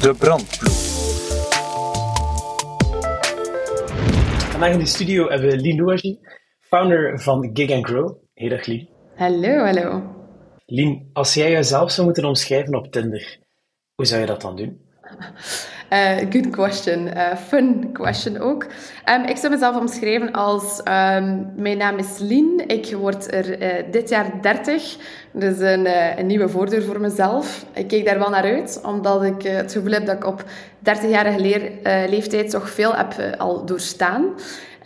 De brandploeg. Vandaag in de studio hebben we Lien Louagie, founder van Gig and Grow. Hey dag Lien. Hallo, hallo. Lien, als jij jezelf zou moeten omschrijven op Tinder, hoe zou je dat dan doen? Uh, good question. Uh, fun question ook. Um, ik zou mezelf omschrijven als... Um, mijn naam is Lien. Ik word er uh, dit jaar 30. Dus een, een, nieuwe voordeur voor mezelf. Ik kijk daar wel naar uit, omdat ik het gevoel heb dat ik op 30-jarige leeftijd toch veel heb al doorstaan.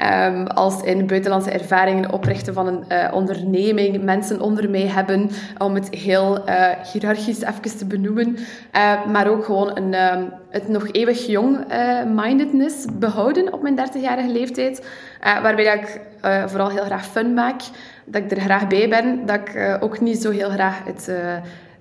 Um, als in buitenlandse ervaringen oprichten van een uh, onderneming, mensen onder mij hebben, om het heel uh, hiërarchisch even te benoemen. Uh, maar ook gewoon een, um, het nog eeuwig jong-mindedness behouden op mijn 30-jarige leeftijd. waarbij dat ik vooral heel graag fun maak, dat ik er graag bij ben, dat ik ook niet zo heel graag het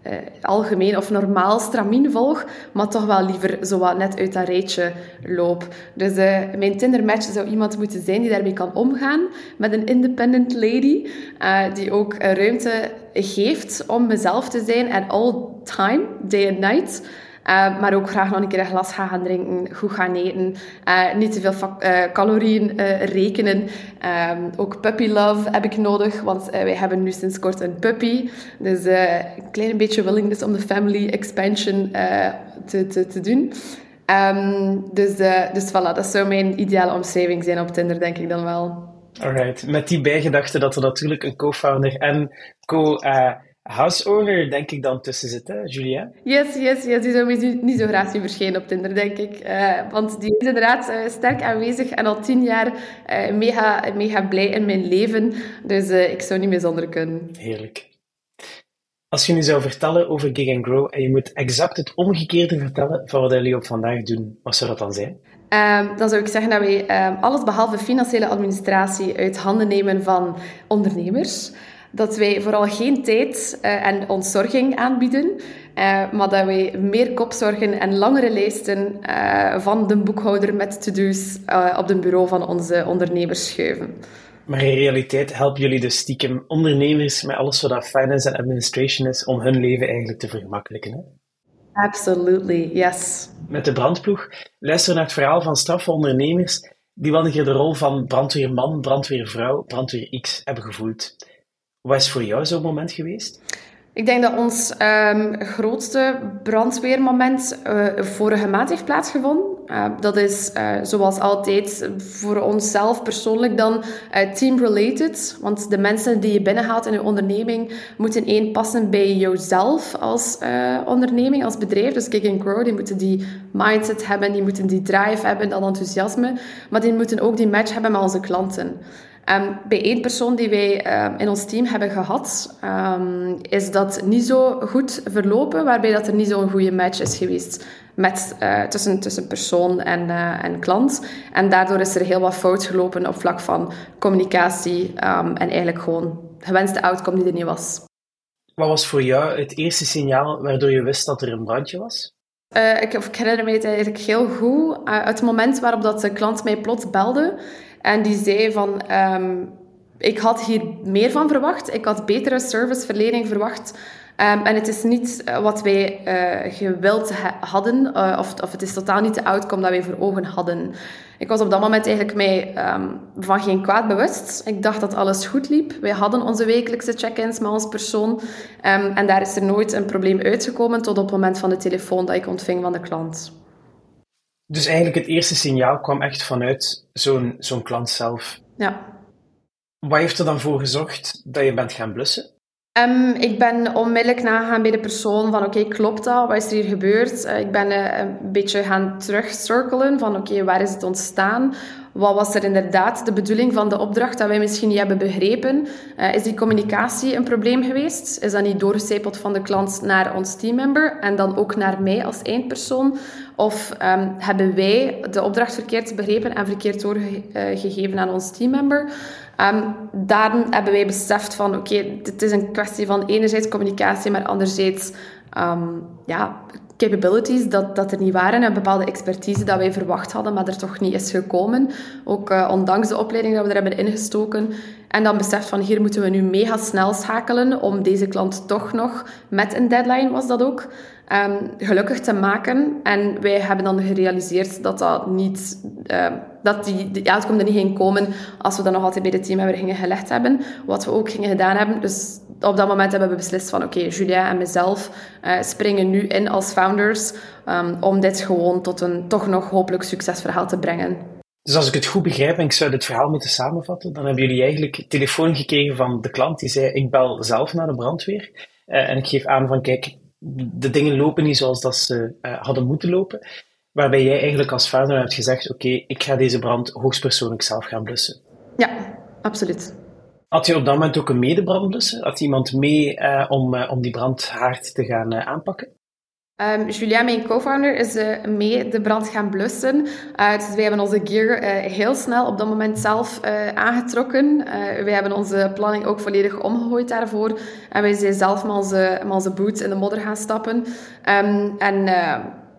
uh, algemeen of normaal stramien volg, maar toch wel liever zo net uit dat rijtje loop. Dus uh, mijn Tinder-match zou iemand moeten zijn die daarmee kan omgaan met een independent lady, uh, die ook ruimte geeft om mezelf te zijn at all time, day and night. Uh, maar ook graag nog een keer een glas gaan drinken, goed gaan eten, uh, niet te veel uh, calorieën rekenen. Um, ook puppy love heb ik nodig, want wij hebben nu sinds kort een puppy. Dus een klein beetje willingness om de family expansion te, te, te doen. Um, dus, dus voilà, dat zou mijn ideale omschrijving zijn op Tinder, denk ik dan wel. Alright, met die bijgedachte dat er natuurlijk een co-founder en co- house-owner, denk ik, dan tussen zit, hè, Julia? Yes, yes, yes. Die zou me niet zo graag zien verschijnen op Tinder, denk ik. Uh, want die is inderdaad uh, sterk aanwezig en al tien jaar uh, mega, mega blij in mijn leven. Dus ik zou niet meer zonder kunnen. Heerlijk. Als je nu zou vertellen over Gig and Grow en je moet exact het omgekeerde vertellen van wat jullie op vandaag doen, wat zou dat dan zijn? Um, dan zou ik zeggen dat wij um, alles behalve financiële administratie uit handen nemen van ondernemers dat wij vooral geen tijd uh, en ontzorging aanbieden, uh, maar dat wij meer kopzorgen en langere lijsten uh, van de boekhouder met to-do's op het bureau van onze ondernemers schuiven. Maar in realiteit helpen jullie dus stiekem ondernemers met alles wat finance en administration is, om hun leven eigenlijk te vergemakkelijken. Hè? Absolutely, yes. Met de brandploeg luister naar het verhaal van straffe ondernemers die wel de rol van brandweerman, brandweervrouw, brandweer X hebben gevoeld. Wat is voor jou zo'n moment geweest? Ik denk dat ons um, grootste brandweermoment uh, vorige maand heeft plaatsgevonden. Uh, dat is uh, zoals altijd voor onszelf persoonlijk dan team-related. Want de mensen die je binnenhaalt in je onderneming moeten één passen bij jouzelf als onderneming, als bedrijf. Dus Kick and Grow, die moeten die mindset hebben, die moeten die drive hebben, dat enthousiasme. Maar die moeten ook die match hebben met onze klanten. Um, bij één persoon die wij um, in ons team hebben gehad, um, is dat niet zo goed verlopen, waarbij dat er niet zo'n goede match is geweest met, uh, tussen, tussen persoon en, uh, en klant. En daardoor is er heel wat fout gelopen op vlak van communicatie en eigenlijk gewoon gewenste outcome die er niet was. Wat was voor jou het eerste signaal waardoor je wist dat er een brandje was? Uh, ik, ik, herinner me het eigenlijk heel goed. uit het moment waarop dat de klant mij plots belde en die zei van... Um, ik had hier meer van verwacht. Ik had betere serviceverlening verwacht. Um, en het is niet eh, wat wij uh, gewild hadden, uh, of, of het is totaal niet de outcome dat wij voor ogen hadden. Ik was op dat moment eigenlijk mij um, van geen kwaad bewust. Ik dacht dat alles goed liep. Wij hadden onze wekelijkse check-ins met ons persoon. En daar is er nooit een probleem uitgekomen tot op het moment van de telefoon dat ik ontving van de klant. Dus eigenlijk het eerste signaal kwam echt vanuit zo'n zo'n klant zelf. Ja. Wat heeft er dan voor gezorgd dat je bent gaan blussen? Um, ik ben onmiddellijk nagegaan bij de persoon van oké, okay, klopt dat? Wat is er hier gebeurd? Uh, ik ben uh, een beetje gaan terugcirkelen van oké, okay, waar is het ontstaan? Wat was er inderdaad de bedoeling van de opdracht dat wij misschien niet hebben begrepen? Uh, is die communicatie een probleem geweest? Is dat niet doorgecijpeld van de klant naar ons teammember en dan ook naar mij als eindpersoon? Of um, hebben wij de opdracht verkeerd begrepen en verkeerd doorgegeven aan ons teammember? Um, hebben wij beseft van, oké, het is een kwestie van enerzijds communicatie, maar anderzijds um, ja, capabilities dat, dat er niet waren en bepaalde expertise dat wij verwacht hadden, maar er toch niet is gekomen. Ook uh, ondanks de opleiding dat we er hebben ingestoken. En dan beseft van hier moeten we nu mega snel schakelen om deze klant toch nog, met een deadline was dat ook, um, gelukkig te maken. En wij hebben dan gerealiseerd dat dat niet, uh, dat die, die er niet ging komen als we dat nog altijd bij de team hebben gingen gelegd hebben. Wat we ook gingen gedaan hebben. Dus op dat moment hebben we beslist van oké, Julia en mezelf uh, springen nu in als founders um, om dit gewoon tot een toch nog hopelijk succesverhaal te brengen. Dus als ik het goed begrijp en ik zou dit verhaal moeten samenvatten, dan hebben jullie eigenlijk telefoon gekregen van de klant die zei ik bel zelf naar de brandweer uh, en ik geef aan van kijk, de dingen lopen niet zoals dat ze uh, hadden moeten lopen. Waarbij jij eigenlijk als founder hebt gezegd, oké, okay, ik ga deze brand hoogstpersoonlijk zelf gaan blussen. Ja, absoluut. Had je op dat moment ook een medebrand blussen? Had iemand mee uh, om, uh, om die brandhaard te gaan aanpakken? Um, Julia, mijn co-founder, is uh, mee de brand gaan blussen. Uh, dus wij hebben onze gear uh, heel snel op dat moment zelf aangetrokken. wij hebben onze planning ook volledig omgegooid daarvoor. En wij zijn zelf met onze, met onze boots in de modder gaan stappen. Um, en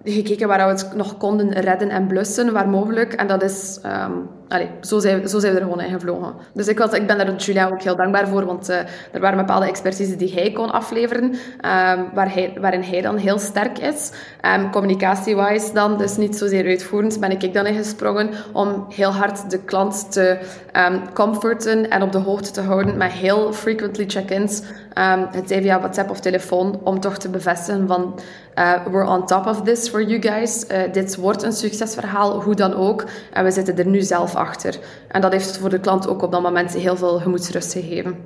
gekeken waar we het nog konden redden en blussen, waar mogelijk. En dat is... Um, Allee, zo, zijn, zo zijn we er gewoon in gevlogen. Dus ik, was, ik ben daar Julia ook heel dankbaar voor, want uh, er waren bepaalde expertise die hij kon afleveren, um, waar hij, waarin hij dan heel sterk is. Um, Communicatie-wise dan, dus niet zozeer uitvoerend, ben ik dan ingesprongen om heel hard de klant te um, comforten en op de hoogte te houden met heel frequently check-ins. het zij via WhatsApp of telefoon, om toch te bevestigen van uh, we're on top of this for you guys. Uh, dit wordt een succesverhaal, hoe dan ook. En we zitten er nu zelf achter. En dat heeft voor de klant ook op dat moment heel veel gemoedsrust gegeven.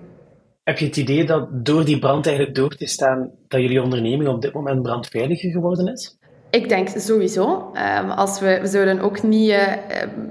Heb je het idee dat door die brand eigenlijk door te staan, dat jullie onderneming op dit moment brandveiliger geworden is? Ik denk sowieso. Um, als we, we zouden ook niet uh,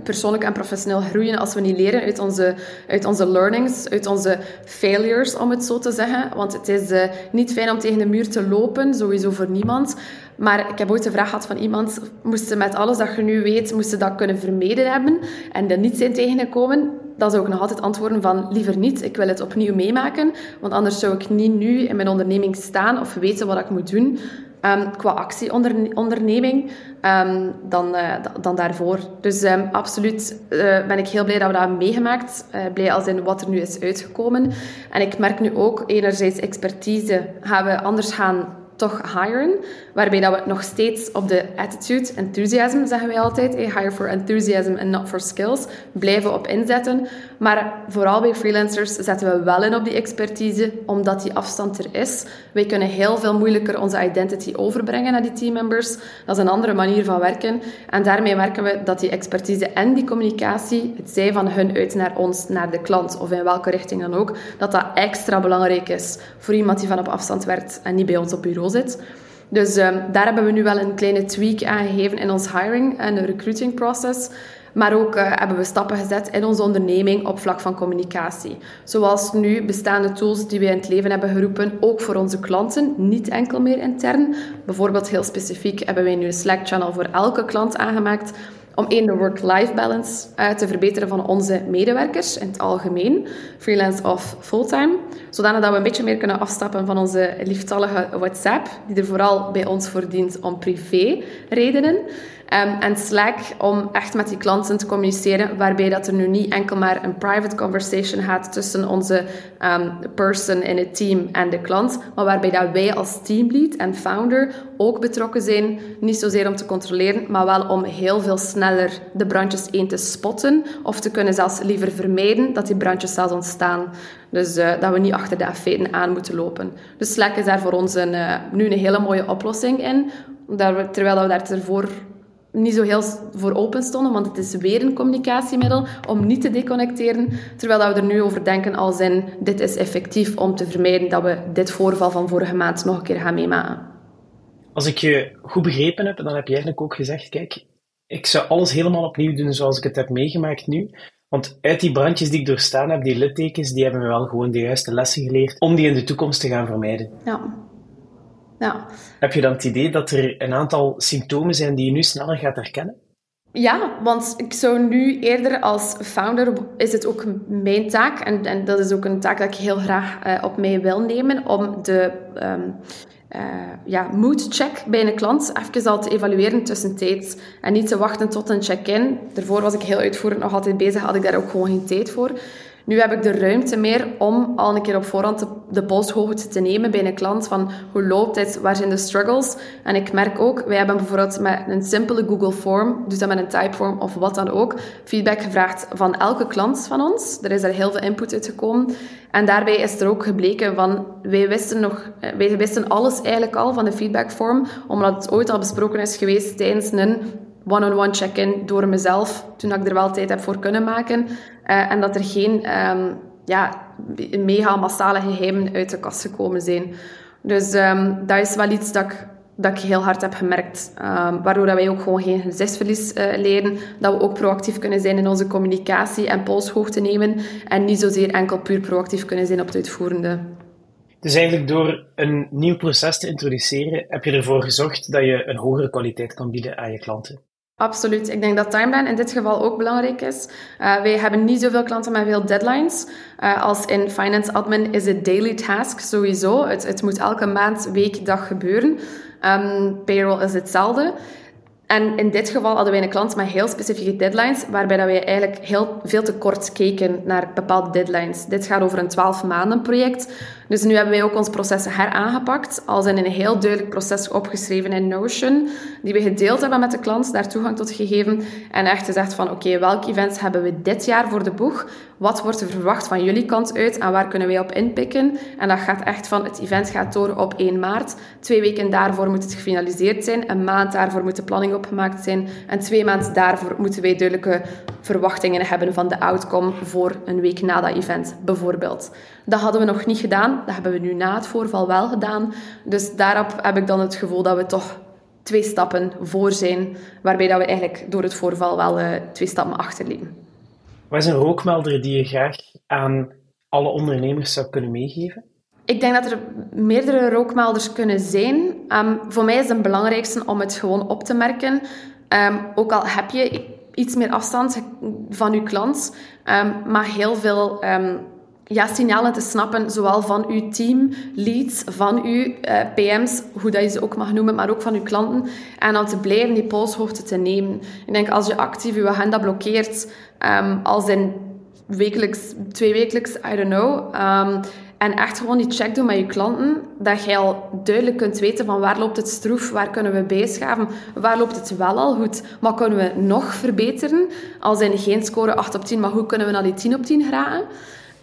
persoonlijk en professioneel groeien als we niet leren uit onze, uit onze learnings, uit onze failures, om het zo te zeggen. Want het is uh, niet fijn om tegen de muur te lopen, sowieso voor niemand. Maar ik heb ooit de vraag gehad van iemand, moest ze met alles dat je nu weet, moest dat kunnen vermeden hebben en er niet zijn tegengekomen? Dan zou ik nog altijd antwoorden van, liever niet, ik wil het opnieuw meemaken, want anders zou ik niet nu in mijn onderneming staan of weten wat ik moet doen. Um, qua actieonderneming um, dan, uh, dan daarvoor. Dus um, absoluut uh, ben ik heel blij dat we dat hebben meegemaakt. Uh, blij als in wat er nu is uitgekomen. En ik merk nu ook, enerzijds expertise, gaan we anders gaan toch hiren, waarbij dat we nog steeds op de attitude, enthusiasm zeggen wij altijd, hey, hire for enthusiasm and not for skills, blijven op inzetten. Maar vooral bij freelancers zetten we wel in op die expertise, omdat die afstand er is. Wij kunnen heel veel moeilijker onze identity overbrengen naar die teammembers. Dat is een andere manier van werken. En daarmee merken we dat die expertise en die communicatie, het zij van hun uit naar ons, naar de klant, of in welke richting dan ook, dat dat extra belangrijk is voor iemand die van op afstand werkt en niet bij ons op bureau zit. Dus um, daar hebben we nu wel een kleine tweak aan gegeven in ons hiring en de recruiting process. Maar ook uh, hebben we stappen gezet in onze onderneming op vlak van communicatie. Zoals nu bestaande tools die we in het leven hebben geroepen, ook voor onze klanten, niet enkel meer intern. Bijvoorbeeld heel specifiek hebben wij nu een Slack-channel voor elke klant aangemaakt om één, de work-life balance te verbeteren van onze medewerkers in het algemeen, freelance of fulltime, zodanig dat we een beetje meer kunnen afstappen van onze lieftallige WhatsApp, die er vooral bij ons voor dient om privé redenen. Um, en Slack om echt met die klanten te communiceren, waarbij dat er nu niet enkel maar een private conversation gaat tussen onze um, person in het team en de klant, maar waarbij dat wij als teamlead en founder ook betrokken zijn, niet zozeer om te controleren, maar wel om heel veel sneller de brandjes één te spotten of te kunnen zelfs liever vermijden dat die brandjes zelfs ontstaan. Dus uh, dat we niet achter de feiten aan moeten lopen. Dus Slack is daar voor ons een, uh, nu een hele mooie oplossing in, terwijl we daar ervoor niet zo heel voor open stonden, want het is weer een communicatiemiddel om niet te deconnecteren, terwijl dat we er nu over denken als in dit is effectief om te vermijden dat we dit voorval van vorige maand nog een keer gaan meemaken. Als ik je goed begrepen heb, dan heb je eigenlijk ook gezegd, kijk, ik zou alles helemaal opnieuw doen zoals ik het heb meegemaakt nu, want uit die brandjes die ik doorstaan heb, die littekens, die hebben me wel gewoon de juiste lessen geleerd om die in de toekomst te gaan vermijden. Ja. Ja. Heb je dan het idee dat er een aantal symptomen zijn die je nu sneller gaat herkennen? Ja, want ik zou nu eerder als founder, is het ook mijn taak, en, en dat is ook een taak dat ik heel graag uh, op mij wil nemen, om de um, uh, ja, mood check bij een klant even al te evalueren tussentijds. En niet te wachten tot een check-in. Daarvoor was ik heel uitvoerend nog altijd bezig, had ik daar ook gewoon geen tijd voor. Nu heb ik de ruimte meer om al een keer op voorhand de, polshoogte te nemen bij een klant van hoe loopt het, waar zijn de struggles. En ik merk ook, wij hebben bijvoorbeeld met een simpele Google Form, dus dat met een typeform of wat dan ook, feedback gevraagd van elke klant van ons. Er is er heel veel input uitgekomen. En daarbij is er ook gebleken van, wij wisten, nog, wij wisten alles eigenlijk al van de feedbackform, omdat het ooit al besproken is geweest tijdens een one-on-one check-in door mezelf, toen ik er wel tijd heb voor kunnen maken. Uh, en dat er geen um, ja, mega massale geheimen uit de kast gekomen zijn. Dus um, dat is wel iets dat ik, dat ik heel hard heb gemerkt. Um, waardoor dat wij ook gewoon geen gezichtsverlies uh, leiden. Dat we ook proactief kunnen zijn in onze communicatie en polshoogte nemen. En niet zozeer enkel puur proactief kunnen zijn op het uitvoerende. Dus eigenlijk door een nieuw proces te introduceren, heb je ervoor gezorgd dat je een hogere kwaliteit kan bieden aan je klanten? Absoluut. Ik denk dat timeline in dit geval ook belangrijk is. Uh, wij hebben niet zoveel klanten met veel deadlines. Uh, als in finance admin is het daily task sowieso. Het, het moet elke maand, week, dag gebeuren. Um, payroll is hetzelfde. En in dit geval hadden wij een klant met heel specifieke deadlines, waarbij dat wij eigenlijk heel veel te kort keken naar bepaalde deadlines. Dit gaat over een 12 maanden project. Dus nu hebben wij ook ons proces heraangepakt, als in een heel duidelijk proces opgeschreven in Notion, die we gedeeld hebben met de klant, daar toegang tot gegeven en echt gezegd van oké, welke events hebben we dit jaar voor de boeg? Wat wordt er verwacht van jullie kant uit en waar kunnen wij op inpikken? En dat gaat echt van het event gaat door op 1 maart. Twee weken daarvoor moet het gefinaliseerd zijn. Een maand daarvoor moet de planning opgemaakt zijn. En twee maanden daarvoor moeten wij duidelijke verwachtingen hebben van de outcome voor een week na dat event, bijvoorbeeld. Dat hadden we nog niet gedaan. Dat hebben we nu na het voorval wel gedaan. Dus daarop heb ik dan het gevoel dat we toch twee stappen voor zijn, waarbij dat we eigenlijk door het voorval wel uh, twee stappen achterlieten. Wat is een rookmelder die je graag aan alle ondernemers zou kunnen meegeven? Ik denk dat er meerdere rookmelders kunnen zijn. Um, voor mij is het belangrijkste om het gewoon op te merken. Um, ook al heb je iets meer afstand van je klant, um, maar heel veel ja, signalen te snappen, zowel van uw team, leads, van uw uh, PM's, hoe dat je ze ook mag noemen, maar ook van uw klanten. En dan te blijven die polshoogte te nemen. Ik denk, als je actief je agenda blokkeert, um, als in wekelijks, twee wekelijks, I don't know, um, en echt gewoon die check doen met je klanten, dat je al duidelijk kunt weten van waar loopt het stroef, waar kunnen we bijschaven, waar loopt het wel al goed, wat kunnen we nog verbeteren. Als in geen score 8 op 10, maar hoe kunnen we naar die 10 op 10 geraken.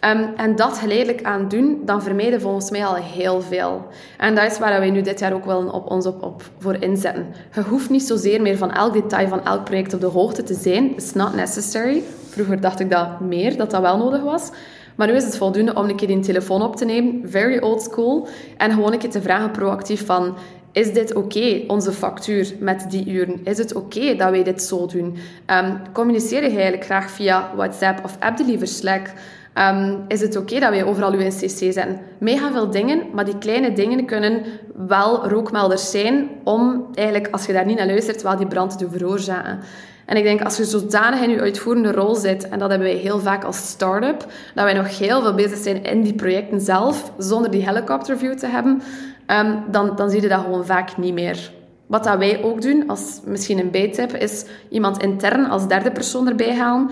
Um, en dat geleidelijk aan doen, dan vermijden volgens mij al heel veel. En dat is waar wij nu dit jaar ook wel op ons op, op voor inzetten. Je hoeft niet zozeer meer van elk detail van elk project op de hoogte te zijn. It's not necessary. Vroeger dacht ik dat meer, dat dat wel nodig was. Maar nu is het voldoende om een keer die telefoon op te nemen, very old school, en gewoon een keer te vragen proactief van... Is dit oké, onze factuur met die uren? Is het oké dat wij dit zo doen? Um, communiceer je eigenlijk graag via WhatsApp of app liever Slack? Um, is het oké dat wij overal uw CC zetten? Mega veel dingen, maar die kleine dingen kunnen wel rookmelders zijn om eigenlijk, als je daar niet naar luistert, wel die brand te veroorzaken. En ik denk, als je zodanig in je uitvoerende rol zit, en dat hebben wij heel vaak als start-up, dat wij nog heel veel bezig zijn in die projecten zelf, zonder die helikopterview te hebben, um, dan, dan zie je dat gewoon vaak niet meer. Wat dat wij ook doen, als misschien een bijtip, is iemand intern als derde persoon erbij halen,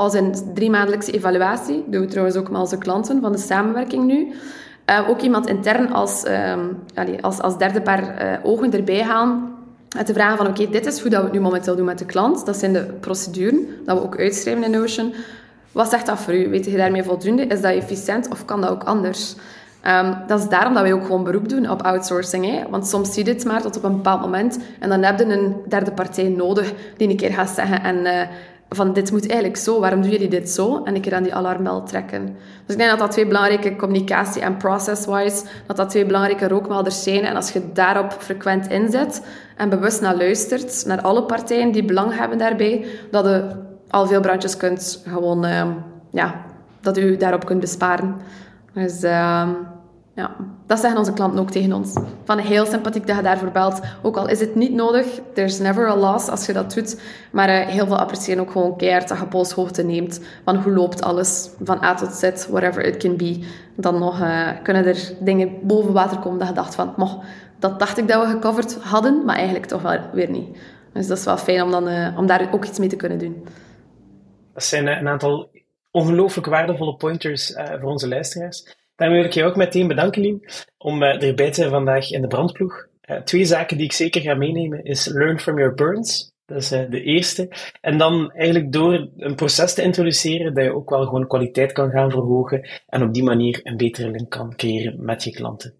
als een drie maandelijkse evaluatie. Doen we trouwens ook met onze klanten van de samenwerking nu. Uh, ook iemand intern als, allez, als, als derde paar uh, ogen erbij halen. En te vragen van, oké, dit is hoe dat we het nu momenteel doen met de klant. Dat zijn de procedures, dat we ook uitschrijven in Notion. Wat zegt dat voor u? Weet je daarmee voldoende? Is dat efficiënt of kan dat ook anders? Um, dat is daarom dat wij ook gewoon beroep doen op outsourcing. Hè? Want soms zie je het maar tot op een bepaald moment en dan heb je een derde partij nodig die een keer gaat zeggen en uh, van dit moet eigenlijk zo, waarom doen jullie dit zo? En ik keer aan die alarmbel trekken. Dus ik denk dat dat twee belangrijke communicatie- en process-wise, dat dat twee belangrijke rookmelders zijn. En als je daarop frequent inzet en bewust naar luistert, naar alle partijen die belang hebben daarbij, dat je al veel brandjes kunt gewoon, uh, ja, dat u daarop kunt besparen. Dus... Uh, ja, dat zeggen onze klanten ook tegen ons. Van heel sympathiek dat je daarvoor belt. Ook al is het niet nodig, there's never a loss als je dat doet. Maar uh, heel veel appreciëren ook gewoon keihard dat je polshoogte neemt. Van hoe loopt alles, van A tot Z, whatever it can be. Dan nog uh, kunnen er dingen boven water komen dat je dacht van... Moh, dat dacht ik dat we gecoverd hadden, maar eigenlijk toch wel weer niet. Dus dat is wel fijn om, dan, uh, om daar ook iets mee te kunnen doen. Dat zijn een aantal ongelooflijk waardevolle pointers voor onze luisteraars. Daarmee wil ik je ook meteen bedanken, Lien, om erbij te zijn vandaag in de brandploeg. twee zaken die ik zeker ga meenemen is learn from your burns. Dat is de eerste. En dan eigenlijk door een proces te introduceren, dat je ook wel gewoon kwaliteit kan gaan verhogen en op die manier een betere link kan creëren met je klanten.